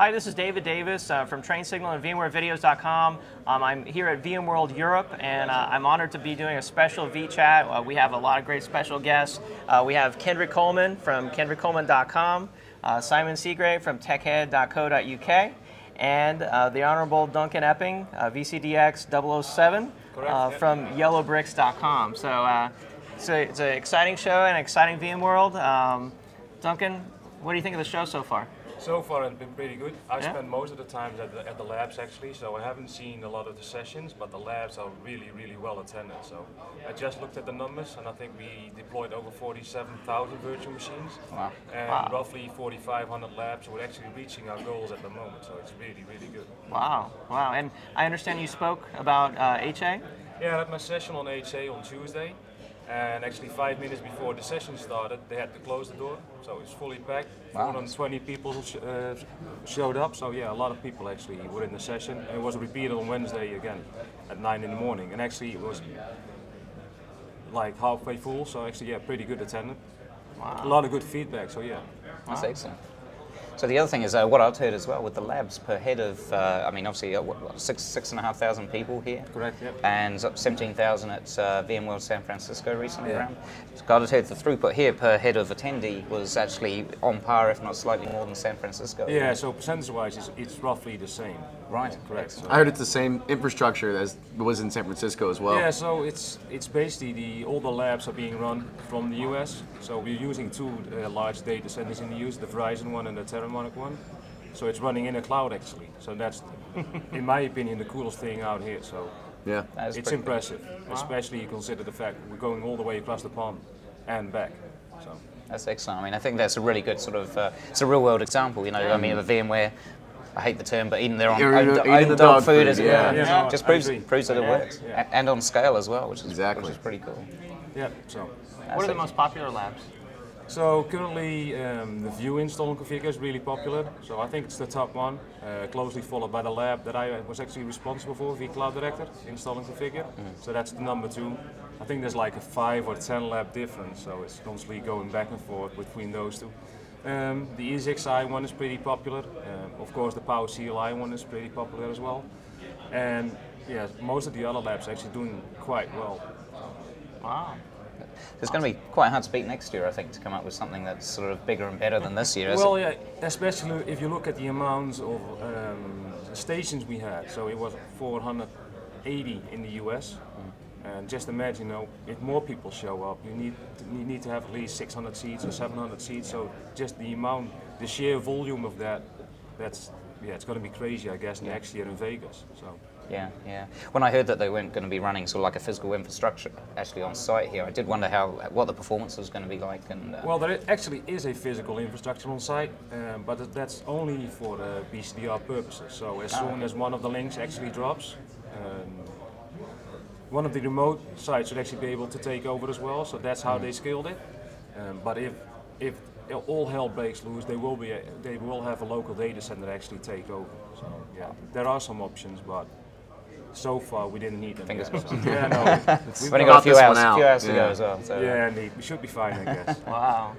Hi, this is David Davis uh, from Train Signal and VMwareVideos.com. Um, I'm here at VMworld Europe, and uh, I'm honored to be doing a special VChat. Uh, we have a lot of great special guests. Uh, we have Kendrick Coleman from KendrickColeman.com, uh, Simon Seagrave from TechHead.co.uk, and uh, the Honorable Duncan Epping, uh, VCDX 007 uh, from YellowBricks.com. So uh, it's, a, it's an exciting show and exciting VMworld. Um, Duncan, what do you think of the show so far? So far, it's been pretty good. I Yeah? spent most of the time at the, at the labs actually, so I haven't seen a lot of the sessions, but the labs are really, really well attended. So I just looked at the numbers, and I think we deployed over 47,000 virtual machines, Wow. and Wow. roughly 4,500 labs. So we're actually reaching our goals at the moment. So it's really, really good. Wow, wow. And I understand you spoke about uh, HA? Yeah, I had my session on HA on Tuesday, and actually five minutes before the session started, they had to close the door, so it's fully packed. Wow. 420 people sh- uh, showed up, so yeah, a lot of people actually were in the session. And it was repeated on Wednesday again at nine in the morning, and actually it was like halfway full, so actually yeah, pretty good attendance. A lot of good feedback, so yeah. That's excellent. So the other thing is uh, what I've heard as well with the labs per head of, uh, I mean, obviously uh, what, what, six six and a half thousand people here, Correct, yep. and seventeen thousand at uh, VMworld San Francisco recently Yeah. around. So God has heard the throughput here per head of attendee was actually on par, if not slightly more than San Francisco. Yeah, so percentage-wise, it's, it's roughly the same. Right. Correct. So. I heard it's the same infrastructure as was in San Francisco as well. Yeah, so it's it's basically the all the labs are being run from the US. So we're using two uh, large data centers in the US, the Verizon one and the Terremark one. So it's running in a cloud actually. So that's, in my opinion, the coolest thing out here. So Yeah. It's pretty- impressive, especially you consider the fact we're going all the way across the pond and back. So That's excellent. I mean, I think that's a really good sort of, uh, it's a real world example. You know, I mean, the VMware, I hate the term, but eating their own, Eating own, do- eating own the dog, dog food, food, as it yeah. were. Yeah, just proves, proves that it works. yeah. And on scale as well, which is, Exactly. which is pretty cool. yeah, so. What are the most popular labs? So currently, um, the View install and configure is really popular. So I think it's the top one, uh, closely followed by the lab that I was actually responsible for, vCloud Director, install and configure. So that's the number two. I think there's like a five or ten lab difference, so it's constantly going back and forth between those two. Um, the ESXi one is pretty popular. Um, of course, the Power CLI one is pretty popular as well. And yeah, most of the other labs are actually doing quite well. Wow. It's going to be quite hard to beat next year, I think, to come up with something that's sort of bigger and better than this year. Well, it? yeah, especially if you look at the amounts of um, stations we had. So it was 480 in the US. And just imagine, you know, if more people show up, you need you need to have at least 600 seats or 700 seats. So just the amount, the sheer volume of that, that's yeah, it's going to be crazy, I guess, next year in Vegas. So. Yeah, yeah. When I heard that they weren't going to be running sort of like a physical infrastructure actually on site here, I did wonder how what the performance was going to be like. And uh, Well, there actually is a physical infrastructure on site, um, but that's only for the BCDR purposes. So as soon as one of the links actually drops, um, one of the remote sites should actually be able to take over as well. So that's how they scaled it. Um, but if if all hell breaks loose, they will be a, they will have a local data center actually take over. So yeah, there are some options, but so far we didn't need them. Fingers yet. crossed. Yeah, no, we've we've only got- got a few hours, one few hours to go Yeah. as well. So uh, yeah, indeed, we should be fine, I guess. Wow.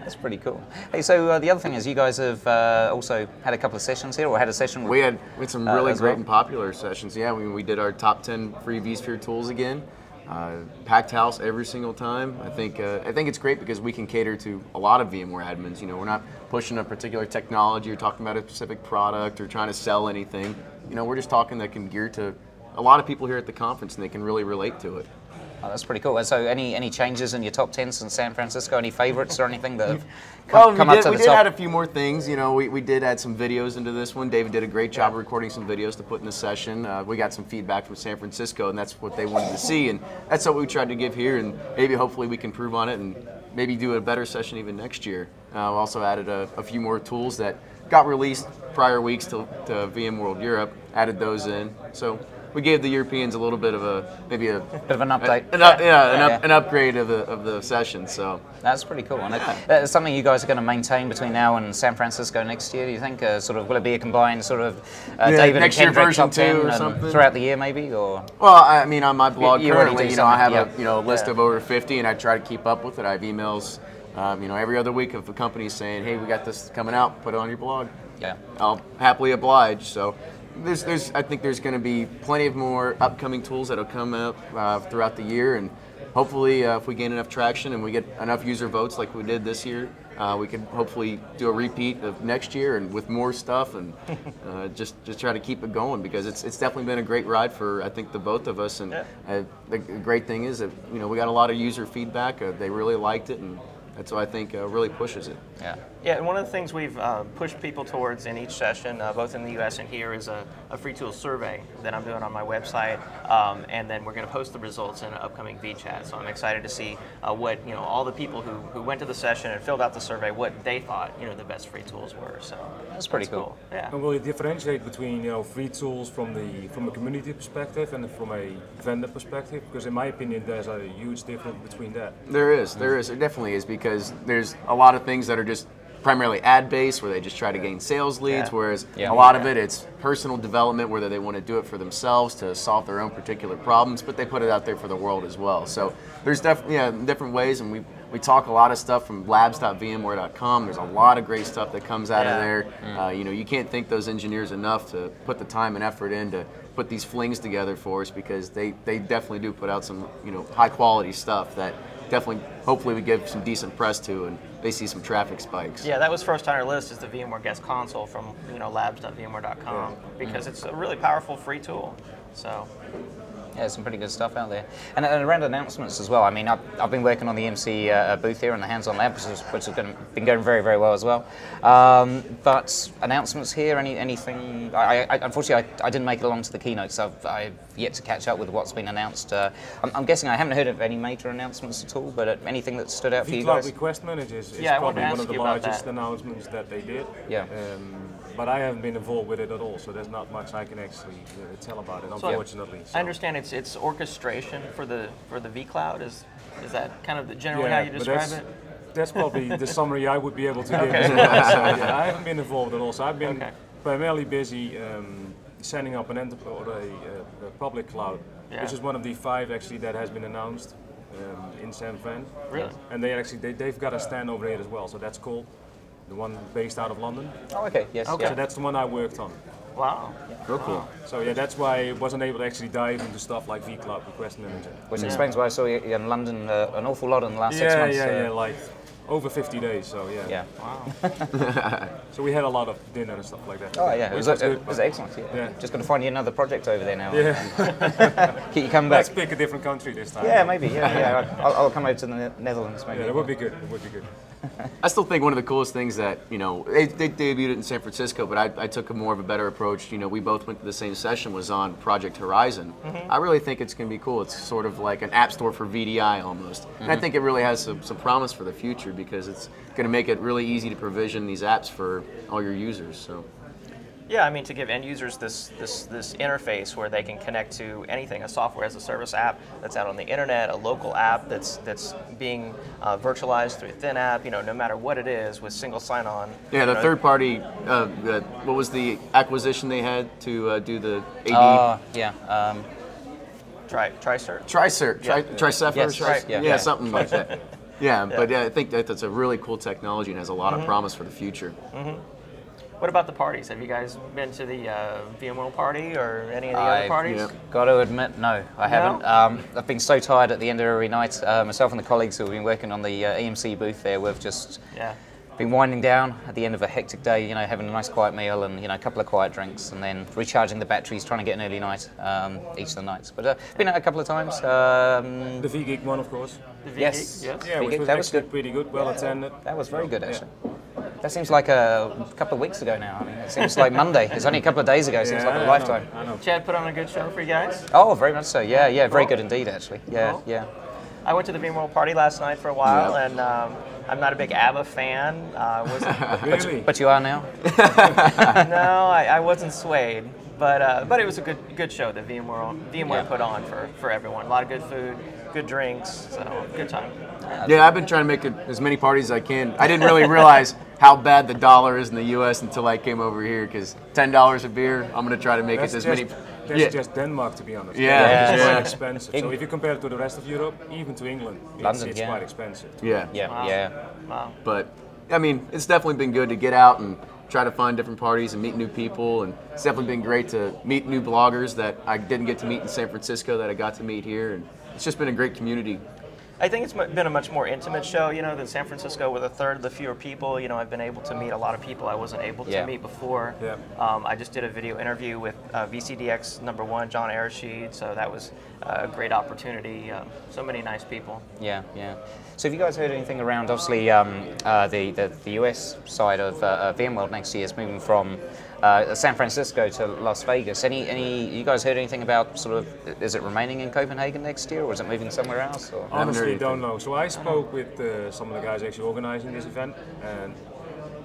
that's pretty cool. Hey, so uh, the other thing is you guys have uh, also had a couple of sessions here, or had a session with We had, we had some Uh, really as great well? and popular sessions. Yeah, we, we did our top 10 free vSphere tools again. Uh, packed house every single time. I think uh, I think it's great because we can cater to a lot of VMware admins. You know, we're not pushing a particular technology or talking about a specific product or trying to sell anything. You know, we're just talking that can gear to a lot of people here at the conference and they can really relate to it. Oh, that's pretty cool. And so, any any changes in your top ten since San Francisco? Any favorites or anything that have Well, come, come we up did, to we the did top? add a few more things. You know, we, we did add some videos into this one. David did a great job of recording some videos to put in the session. Uh, we got some feedback from San Francisco, and that's what they wanted to see. And that's what we tried to give here. And maybe hopefully we can prove on it and maybe do a better session even next year. Uh, we also added a, a few more tools that got released prior weeks to, to VMworld Europe, added those in. So we gave the Europeans a little bit of a, maybe a, Bit of an update. an, up, yeah, an, up, Yeah. an upgrade of the, of the session. So. That's pretty cool. And that's something you guys are going to maintain between now and San Francisco next year. Do you think? Uh, sort of, will it be a combined sort of uh, Yeah, David next and year Kendrick version two or something? throughout the year, maybe? Or Well, I mean, on my blog you already currently, you know, I have a you know a list yeah. of over 50, and I try to keep up with it. I have emails, um, you know, every other week of the company saying, "Hey, we got this coming out. Put it on your blog." Yeah. I'll happily oblige. So there's, there's, I think there's going to be plenty of more upcoming tools that'll come out uh, throughout the year, and hopefully, uh, if we gain enough traction and we get enough user votes like we did this year, uh, we can hopefully do a repeat of next year and with more stuff, and uh, just just try to keep it going because it's it's definitely been a great ride for I think the both of us, and Yeah. the great thing is that you know we got a lot of user feedback. Uh, they really liked it, and that's what I think uh, really pushes it. Yeah. Yeah, and one of the things we've uh, pushed people towards in each session, uh, both in the U.S. and here, is a, a free tools survey that I'm doing on my website, um, and then we're going to post the results in an upcoming VChat. So I'm excited to see uh, what you know all the people who, who went to the session and filled out the survey, what they thought you know the best free tools were. So That's pretty cool. Yeah. And will you differentiate between you know free tools from the from a community perspective and from a vendor perspective? Because in my opinion, there's a huge difference between that. There is, there is, there definitely is because there's a lot of things that are just primarily ad based where they just try to gain sales leads, Yeah. whereas Yeah. a lot of it it's personal development whether they want to do it for themselves to solve their own particular problems, but they put it out there for the world as well. So there's definitely yeah, different ways, and we we talk a lot of stuff from labs.vmware.com. There's a lot of great stuff that comes out Yeah. of there. Uh, you know, you can't thank those engineers enough to put the time and effort in to put these flings together for us because they, they definitely do put out some you know high quality stuff that definitely hopefully we give some decent press to and they see some traffic spikes. Yeah, that was first on our list is the VMware Guest Console from you know labs.vmware.com because it's a really powerful free tool. So Yeah, some pretty good stuff out there. And, and around announcements as well. I mean, I've, I've been working on the EMC uh, booth here and the hands-on lab, which has, which has been, been going very, very well as well. Um, but announcements here, any anything? I, I, unfortunately, I, I didn't make it along to the keynote, so I've, I've yet to catch up with what's been announced. Uh, I'm, I'm guessing I haven't heard of any major announcements at all, but uh, anything that stood out for you guys? Request Managers is Yeah, I wanted to probably one of the largest announcements that they did. Yeah. Um, but I haven't been involved with it at all, so there's not much I can actually uh, tell about it, So unfortunately. So- I understand it's it's orchestration for the for the vCloud. Is is that kind of the, generally Yeah, how you but describe that's, it? That's probably the summary I would be able to give. as well. So, yeah, I haven't been involved at all. So I've been Okay. primarily busy um, setting up an enter- or a, uh, a public cloud, Yeah. which is one of the five actually that has been announced um, in San Fran. Really? And they actually they, they've got a stand over here as well. So that's cool. The one based out of London. Oh, okay, yes, Okay. So that's the one I worked on. Wow. Real cool. So yeah, that's why I wasn't able to actually dive into stuff like vCloud Request Manager. Which explains why I saw you in London uh, an awful lot in the last six Yeah, months. yeah, uh, yeah, like over 50 days. So yeah. yeah. Wow. So we had a lot of dinner and stuff like that. Oh yeah, it was, Which was it good, was excellent. Yeah. Yeah. Just going to find you another project over there now. Yeah. Keep you coming back. Let's pick a different country this time. Yeah, maybe. Yeah, yeah. I'll, I'll come over to the Netherlands. Maybe. Yeah, that would be good. It would be good. I still think one of the coolest things that you know they, they debuted it in San Francisco, but I, I took a more of a better approach. You know, we both went to the same session was on Project Horizon. Mm-hmm. I really think it's going to be cool. It's sort of like an app store for VDI almost, and I mm-hmm. think it really has some, some promise for the future because it's going to make it really easy to provision these apps for all your users. So. Yeah, I mean to give end users this this this interface where they can connect to anything, a software as a service app that's out on the internet, a local app that's that's being uh, virtualized through a thin app. You know, no matter what it is, with single sign-on. Yeah, the you know, third party. Uh, uh, what was the acquisition they had to uh, do the AD? Oh, yeah. Um, Try TriCert. Tricert, tri- Yeah. Tricephalus, Yes, tri- yeah. yeah, Yeah. something like that. Yeah, but yeah, I think that that's a really cool technology and has a Mm-hmm. lot of promise for the future. What about the parties? Have you guys been to the uh, VMworld party or any of the other parties? yeah. Got to admit, no, I haven't. Um, I've been so tired at the end of every night. Uh, myself and the colleagues who have been working on the uh, EMC booth there, we've just Yeah. Been winding down at the end of a hectic day. You know, having a nice quiet meal and you know a couple of quiet drinks, and then recharging the batteries, trying to get an early night um, each of the nights. But uh, been out a couple of times. Um, The VGeek one, of course. The Yes. VGeek? Yes. Yeah, VGeek, which was that was good. pretty good, well attended. that was very good, actually. That seems like a couple of weeks ago now. I mean, it seems like Monday. It's only a couple of days ago. It seems Yeah, like I a know, lifetime. I know. Chad put on a good show for you guys. Oh, very much so. Yeah, yeah, very good indeed, actually. Yeah, Cool. yeah. I went to the VMworld party last night for a while, Yeah. and um, I'm not a big ABBA fan. Uh, wasn't, Really? But you are now. no, I, I wasn't swayed, but uh, but it was a good good show that VMworld VMware Yeah. put on for, for everyone. A lot of good food, good drinks, so good time. Yeah, I've been trying to make it as many parties as I can. I didn't really realize how bad the dollar is in the U.S. until I came over here. Because ten dollars a beer, I'm gonna try to make That's it as many. That's yeah, just Denmark, to be honest. Yeah, It's yeah. quite expensive. So if you compare it to the rest of Europe, even to England, it's, London, it's yeah. quite expensive. yeah, Yeah, Wow. yeah. Wow. But I mean, it's definitely been good to get out and try to find different parties and meet new people. And it's definitely been great to meet new bloggers that I didn't get to meet in San Francisco that I got to meet here. And it's just been a great community. I think it's been a much more intimate show, you know, than San Francisco with a third of the fewer people. You know, I've been able to meet a lot of people I wasn't able to Yeah. meet before. Yeah. Um, I just did a video interview with uh, VCDX number one, John Arrasjid, so that was uh, a great opportunity. Um, so many nice people. Yeah, yeah. So have you guys heard anything around, obviously, um, uh, the, the, the US side of uh, uh, VMworld next year is moving from uh, San Francisco to Las Vegas. Any, any, you guys heard anything about sort of, is it remaining in Copenhagen next year or is it moving somewhere else? Or? haven't Honestly, don't know. So I spoke with uh, some of the guys actually organizing this event, and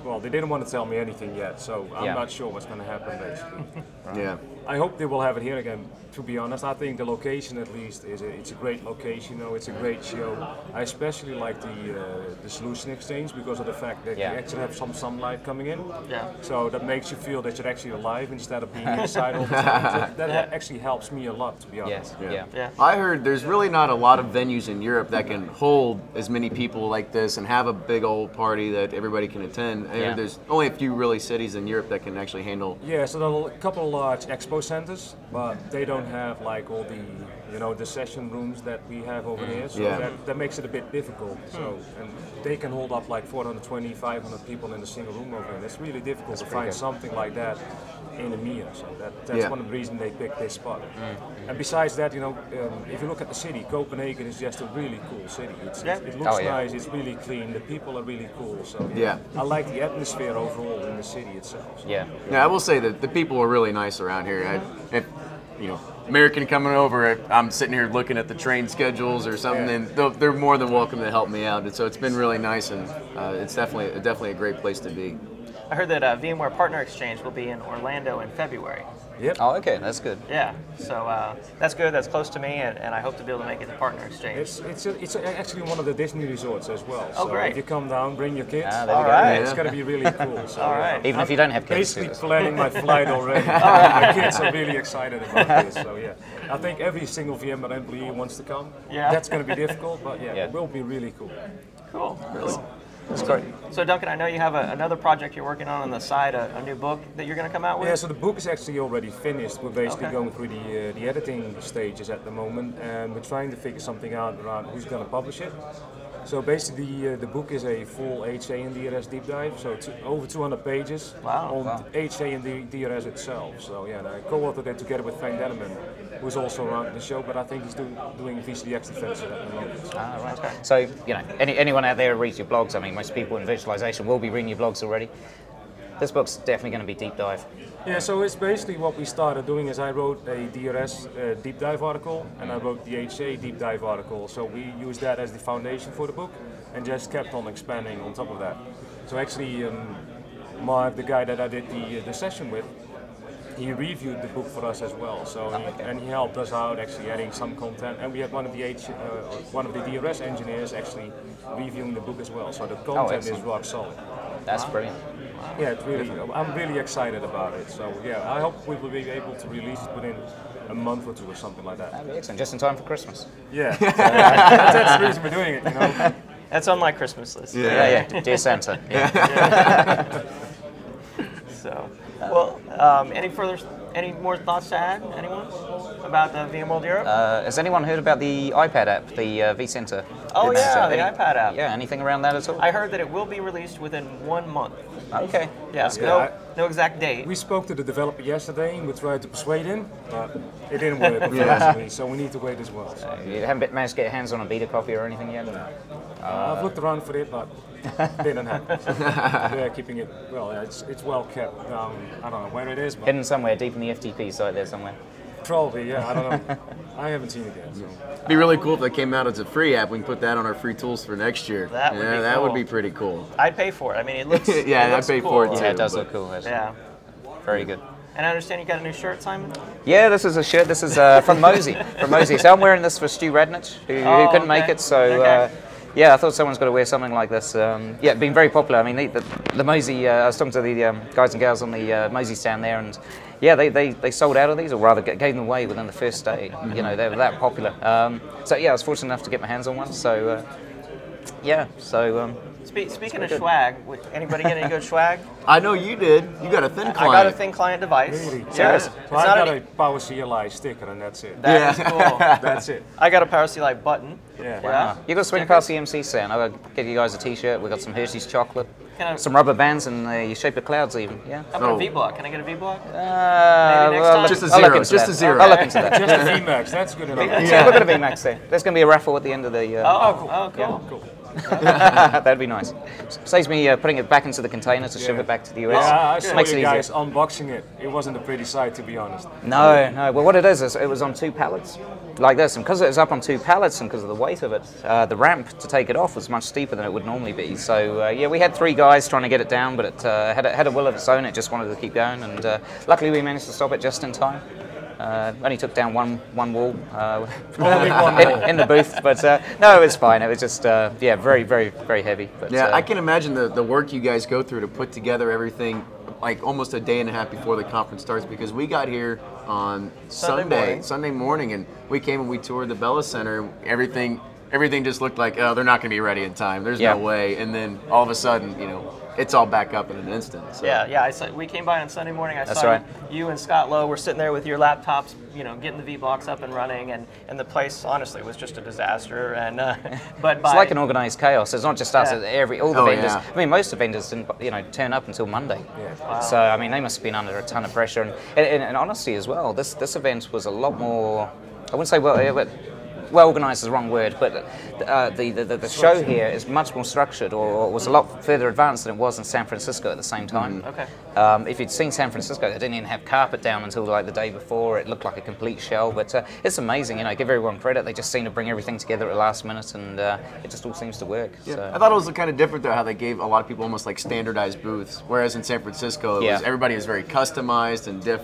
well, they didn't want to tell me anything yet. So I'm Yeah. not sure what's going to happen basically. Yeah. I hope they will have it here again. To be honest, I think the location at least is a, it's a great location. You know, it's a great show. I especially like the uh, the solution exchange because of the fact that Yeah. you actually have some sunlight coming in. Yeah. So that makes you feel that you're actually alive instead of being inside all the time. that, that actually helps me a lot, to be honest. Yes, yeah. Yeah. I heard there's really not a lot of venues in Europe that can hold as many people like this and have a big old party that everybody can attend. I Yeah. There's only a few really cities in Europe that can actually handle. Yeah, so there are a couple of large expo centers, but they don't have like all the you know the session rooms that we have over mm. here. So Yeah. that, that makes it a bit difficult. Mm. So and they can hold up like 420, 500 people in a single room over here. It's really difficult to find good. something like that in EMEA. So that, that's Yeah. one of the reasons they picked this spot. Mm. And besides that, you know, um, if you look at the city, Copenhagen is just a really cool city. It's, Yeah. It oh, looks Oh, yeah. nice. It's really clean. The people are really cool. So Yeah. I like the atmosphere overall in the city itself. So. Yeah. Yeah, I will say that the people are really nice around here. I, if you know, American coming over, I'm sitting here looking at the train schedules or something, Yeah. and they'll- they're more than welcome to help me out. And so it's been really nice, and uh, it's definitely definitely a great place to be. I heard that uh, VMware Partner Exchange will be in Orlando in February. Yep. Oh, okay, that's good. Yeah, so uh, that's good. That's close to me, and, and I hope to be able to make it to Partner Exchange. It's it's a, it's a, actually one of the Disney resorts as well. Oh, so great. if you come down, bring your kids. Ah, there we All go. It's gonna be really cool. So, All yeah. right. Even if you don't have kids. Basically it's- planning my flight already. My kids are really excited about this. So yeah, I think every single VMware employee wants to come. Yeah. That's gonna be difficult, but yeah, Yeah. it will be really cool. Cool. It's great. So Duncan, I know you have a, another project you're working on on the side, a, a new book that you're going to come out with. Yeah, so the book is actually already finished. We're basically Okay. going through the uh, the editing stages at the moment, and we're trying to figure something out around who's going to publish it. So basically, the, uh, the book is a full HA and DRS deep dive, so it's over 200 pages Wow. on Wow. HA and D- DRS itself. So yeah, I co-authored it together with Frank Denneman, who's also around the show, but I think he's do, doing VCDX defense at the moment. So. Ah, right. So, you know, any, anyone out there who reads your blogs, I mean, most people in virtualization will be reading your blogs already. This book's definitely going to be deep dive. Yeah, so it's basically what we started doing is I wrote a DRS uh, deep dive article and I wrote the HA deep dive article. So we used that as the foundation for the book and just kept on expanding on top of that. So actually, um, Mark, the guy that I did the, the session with, he reviewed the book for us as well. So he, and he helped us out actually adding some content. And we had one of the H, uh, one of the DRS engineers actually reviewing the book as well. So the content is rock solid. That's brilliant. Yeah, it's really. I'm really excited about it. So yeah, I hope we will be able to release it within a month or two or something like that. That'd be excellent. Just in time for Christmas. Yeah, that's, that's the reason we're doing it. You know. That's on my Christmas list. Yeah, yeah. Dear Santa. Yeah. So, well, um, any further, any more thoughts to add? Anyone about the VMworld Europe? Uh, has anyone heard about the iPad app, the uh, vCenter? oh It's, yeah, the any- iPad app. Yeah, anything around that at all? I heard that it will be released within one month. Okay. Yeah, good. no, no exact date. We spoke to the developer yesterday and we tried to persuade him, but it didn't work unfortunately. So we need to wait as well. So, You haven't managed to get your hands on a beta copy or anything yet? uh, I've looked around for it, but it didn't happen. So they're keeping it well. It's it's well kept. Um, I don't know where it is, but Hidden somewhere deep in the FTP site there somewhere. Probably yeah. I don't know. I haven't seen it yet. So. It'd be really cool if that came out as a free app. We can put that on our free tools for next year. That would yeah, be that would be pretty cool. I'd pay for it. I mean, it looks. Yeah, it I'd pay cool. for it, Yeah, too. it does but- look cool. actually. Yeah. Very good. And I understand you got a new shirt, Simon. Yeah, this is a shirt. This is uh, from Mozy. From Mozy. So I'm wearing this for Stu Radnedge, who, Oh, who couldn't make it. So Okay. uh, yeah, I thought someone's got to wear something like this. Um, yeah, been very popular. I mean, the, the, the Mozy. Uh, I was talking to the um, guys and gals on the uh, Mozy stand there, and yeah, they, they, they sold out of these, or rather, gave them away within the first day. You know, they were that popular. Um, so yeah, I was fortunate enough to get my hands on one. So uh, yeah, so um, Spe- speaking of swag, w- anybody get any good swag? I know you did. You got a thin client. I got a thin client device. Really? Yeah, Serious? it's So I not got an- a Power CLI sticker and that's it. That is Yeah. cool. That's it. I got a Power CLI button. Yeah. Yeah. You got to swing past the EMC stand. I'll get you guys a T-shirt. We got some Hershey's chocolate, Can I- some rubber bands, and uh, you shape of clouds even. Yeah. How about Oh. a V block? Can I get a V block? Uh, Maybe next well, time. Just a I'll look zero, just that. a zero. I'll look into that. Just a VMAX, that's good enough. Yeah. Look at a VMAX there. There's going to be a raffle at the end of the. Uh, Oh, cool. Oh, cool. Cool. That'd be nice. Saves me uh, putting it back into the container to ship Yeah. it back to the US. Yeah, I saw Makes it you easier. guys unboxing it. It wasn't a pretty sight, to be honest. No, no. Well, what it is is it was on two pallets, like this, and because it was up on two pallets and because of the weight of it, uh, the ramp to take it off was much steeper than it would normally be. So uh, yeah, we had three guys trying to get it down, but it uh, had a, had a will of its own. It just wanted to keep going, and uh, luckily we managed to stop it just in time. Uh, only took down one one wall uh, Only one in, wall. in the booth, but uh, no, it was fine. It was just uh, yeah, very very very heavy. But, Yeah, uh, I can imagine the, the work you guys go through to put together everything like almost a day and a half before the conference starts because we got here on Sunday Sunday morning. Sunday morning and we came and we toured the Bella Center. Everything everything just looked like oh they're not going to be ready in time. There's Yeah. no way. And then all of a sudden, you know, it's all back up in an instant. So. Yeah, yeah. I saw, we came by on Sunday morning. I That's saw right. you and Scott Lowe were sitting there with your laptops, you know, getting the V blocks up and running, and, and the place honestly was just a disaster. And uh, but by It's like an organised chaos. It's not just us. Yeah. Every all the Oh, vendors. yeah. I mean, most of the vendors didn't, you know, turn up until Monday. Yeah. So I mean, they must have been under a ton of pressure. And, and, and honesty as well. This this event was a lot more. I wouldn't say well, but well organised is the wrong word, but uh, the, the, the the show here is much more structured, or, or was a lot further advanced than it was in San Francisco at the same time. Okay. Um, if you'd seen San Francisco, they didn't even have carpet down until like the day before. It looked like a complete shell, but uh, it's amazing. You know, give everyone credit. They just seem to bring everything together at the last minute, and uh, it just all seems to work. So. I thought it was kind of different though how they gave a lot of people almost like standardized booths, whereas in San Francisco, it Yeah. was, everybody was very customized and different.